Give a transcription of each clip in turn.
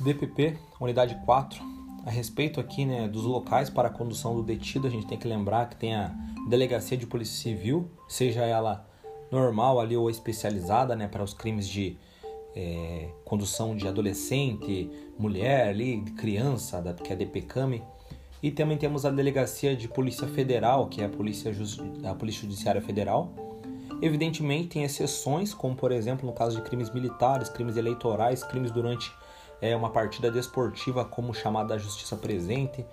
DPP, unidade 4, a respeito aqui né, dos locais para a condução do detido, a gente tem que lembrar que tem a delegacia de polícia civil, seja ela normal ali ou especializada né, para os crimes de é, condução de adolescente, mulher ali, criança, da, que é a DPCAME. E também temos a delegacia de polícia federal, que é a polícia, a polícia judiciária federal. Evidentemente tem exceções, como por exemplo no caso de crimes militares, crimes eleitorais, crimes durante é uma partida desportiva como chamada da justiça presente.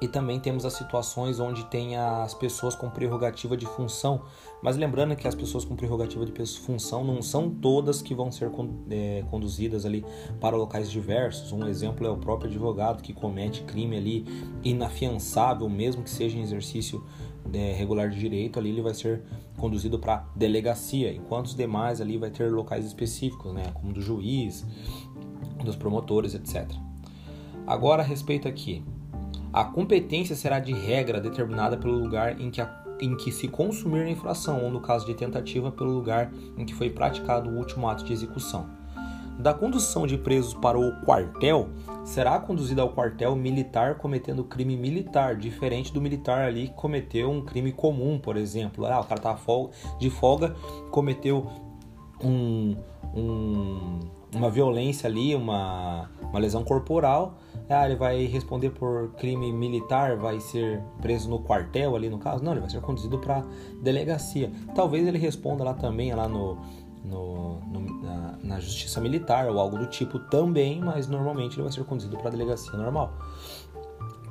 E também temos as situações onde tem as pessoas com prerrogativa de função. Mas lembrando que as pessoas com prerrogativa de função não são todas que vão ser é, conduzidas ali para locais diversos. Um exemplo é o próprio advogado que comete crime ali inafiançável, mesmo que seja em exercício é, regular de direito, ali ele vai ser conduzido para delegacia, enquanto os demais ali vai ter locais específicos, né, como do juiz, dos promotores, etc. Agora a respeito aqui, a competência será de regra determinada pelo lugar em que, a, em que se consumir a infração, ou no caso de tentativa, pelo lugar em que foi praticado o último ato de execução. Da condução de presos para o quartel, será conduzido ao quartel militar cometendo crime militar, diferente do militar ali que cometeu um crime comum, por exemplo. Ah, o cara tá de folga, cometeu um, um uma violência ali, uma, uma lesão corporal, ah, ele vai responder por crime militar, vai ser preso no quartel ali no caso? Não, ele vai ser conduzido para delegacia. Talvez ele responda lá também, lá no, no, no na, na, justiça militar ou algo do tipo também, mas normalmente ele vai ser conduzido para delegacia normal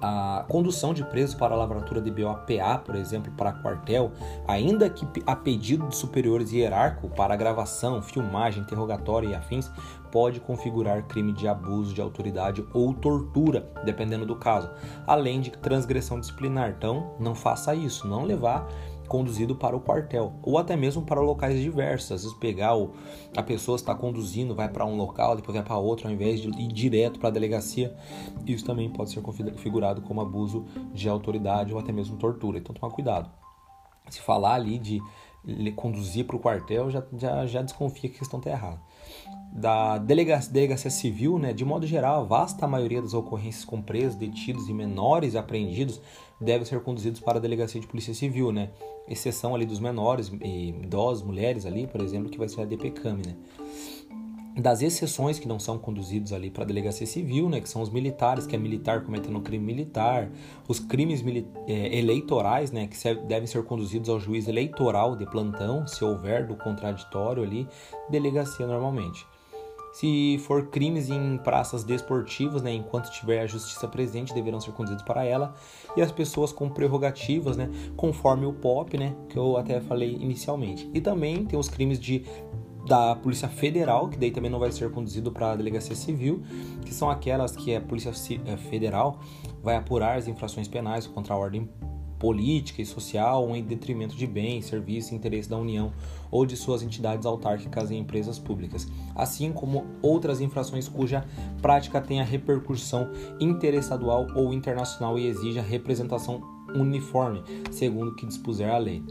a condução de presos para a lavratura de BOPA, por exemplo, para quartel, ainda que a pedido de superiores hierárquico para gravação, filmagem, interrogatório e afins, pode configurar crime de abuso de autoridade ou tortura, dependendo do caso, além de transgressão disciplinar. Então, não faça isso, não levar conduzido para o quartel ou até mesmo para locais diversos. Às vezes pegar o, a pessoa está conduzindo, vai para um local, depois vai para outro, ao invés de ir direto para a delegacia. Isso também pode ser configurado como abuso de autoridade ou até mesmo tortura. Então toma cuidado. Se falar ali de conduzir para o quartel, já, já, já desconfia que a questão está errada da delegacia, delegacia civil, né, de modo geral, a vasta maioria das ocorrências com presos, detidos e menores apreendidos devem ser conduzidos para a delegacia de polícia civil, né? Exceção ali dos menores, idosos, mulheres ali, por exemplo, que vai ser a DPCAM, né? Das exceções que não são conduzidos ali para a delegacia civil, né, que são os militares, que é militar cometendo crime militar, os crimes é, eleitorais, né, que devem ser conduzidos ao juiz eleitoral de plantão, se houver do contraditório ali, delegacia normalmente. Se for crimes em praças desportivas, né, enquanto tiver a justiça presente, deverão ser conduzidos para ela. E as pessoas com prerrogativas, né, conforme o POP, né, que eu até falei inicialmente. E também tem os crimes de da Polícia Federal, que daí também não vai ser conduzido para a Delegacia Civil, que são aquelas que a Polícia eh, Federal vai apurar as infrações penais contra a ordem política e social ou em detrimento de bens, serviços e interesses da União ou de suas entidades autárquicas e empresas públicas, assim como outras infrações cuja prática tenha repercussão interestadual ou internacional e exija representação uniforme, segundo o que dispuser a lei.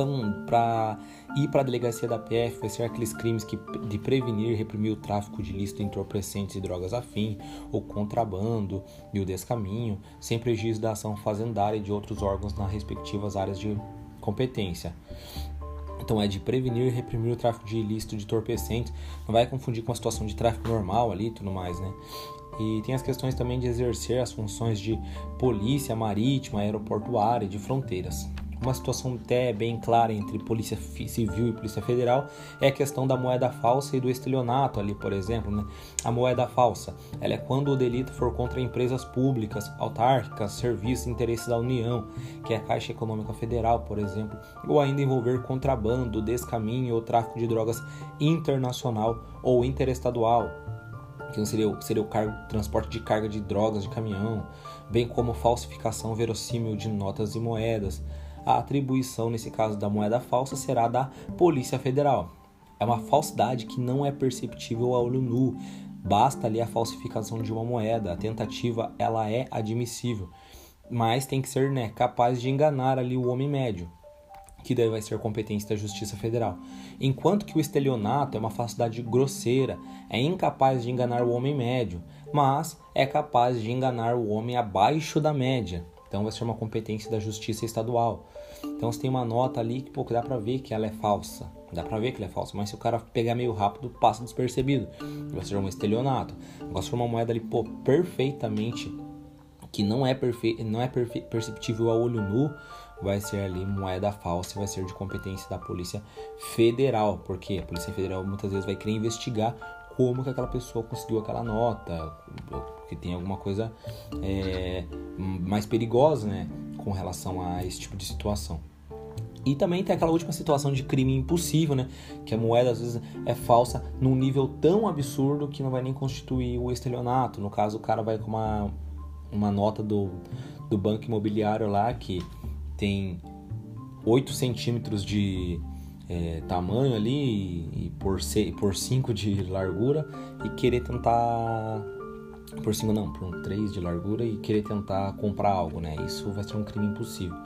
Então, para ir para a delegacia da PF vai ser aqueles crimes que, de prevenir e reprimir o tráfico de ilícito entorpecentes e drogas afim, o contrabando e o descaminho, sem prejuízo da ação fazendária e de outros órgãos nas respectivas áreas de competência. Então é de prevenir e reprimir o tráfico de ilícito de entorpecentes. Não vai confundir com a situação de tráfico normal ali e tudo mais, né? E tem as questões também de exercer as funções de polícia marítima, aeroportuária e de fronteiras uma situação até bem clara entre polícia civil e polícia federal é a questão da moeda falsa e do estelionato ali, por exemplo, né? A moeda falsa, ela é quando o delito for contra empresas públicas, autárquicas, serviços e interesses da União, que é a Caixa Econômica Federal, por exemplo, ou ainda envolver contrabando, descaminho ou tráfico de drogas internacional ou interestadual, que seria, seria o cargo, transporte de carga de drogas de caminhão, bem como falsificação verossímil de notas e moedas, a atribuição, nesse caso da moeda falsa, será da Polícia Federal. É uma falsidade que não é perceptível a olho nu. Basta ali a falsificação de uma moeda, a tentativa ela é admissível, mas tem que ser né, capaz de enganar ali o homem médio. que daí vai ser competência da Justiça Federal. Enquanto que o estelionato é uma falsidade grosseira, é incapaz de enganar o homem médio, mas é capaz de enganar o homem abaixo da média. Então vai ser uma competência da Justiça Estadual. Então você tem uma nota ali que dá para ver que ela é falsa. Dá pra ver que ela é falsa, mas se o cara pegar meio rápido, passa despercebido. Vai ser um estelionato. Agora se for uma moeda ali, pô, perfeitamente que não é, perfe... não é perfe... perceptível a olho nu, vai ser ali moeda falsa, vai ser de competência da Polícia Federal, porque a Polícia Federal muitas vezes vai querer investigar como que aquela pessoa conseguiu aquela nota, que tem alguma coisa é, mais perigosa, né, com relação a esse tipo de situação. E também tem aquela última situação de crime impossível, né? Que a moeda às vezes é falsa num nível tão absurdo que não vai nem constituir o estelionato. No caso, o cara vai com uma, uma nota do, do banco imobiliário lá que tem 8 centímetros de é, tamanho ali e, por, se, por 5 de largura e querer tentar por 5 não, por 3 de largura e querer tentar comprar algo, né? Isso vai ser um crime impossível.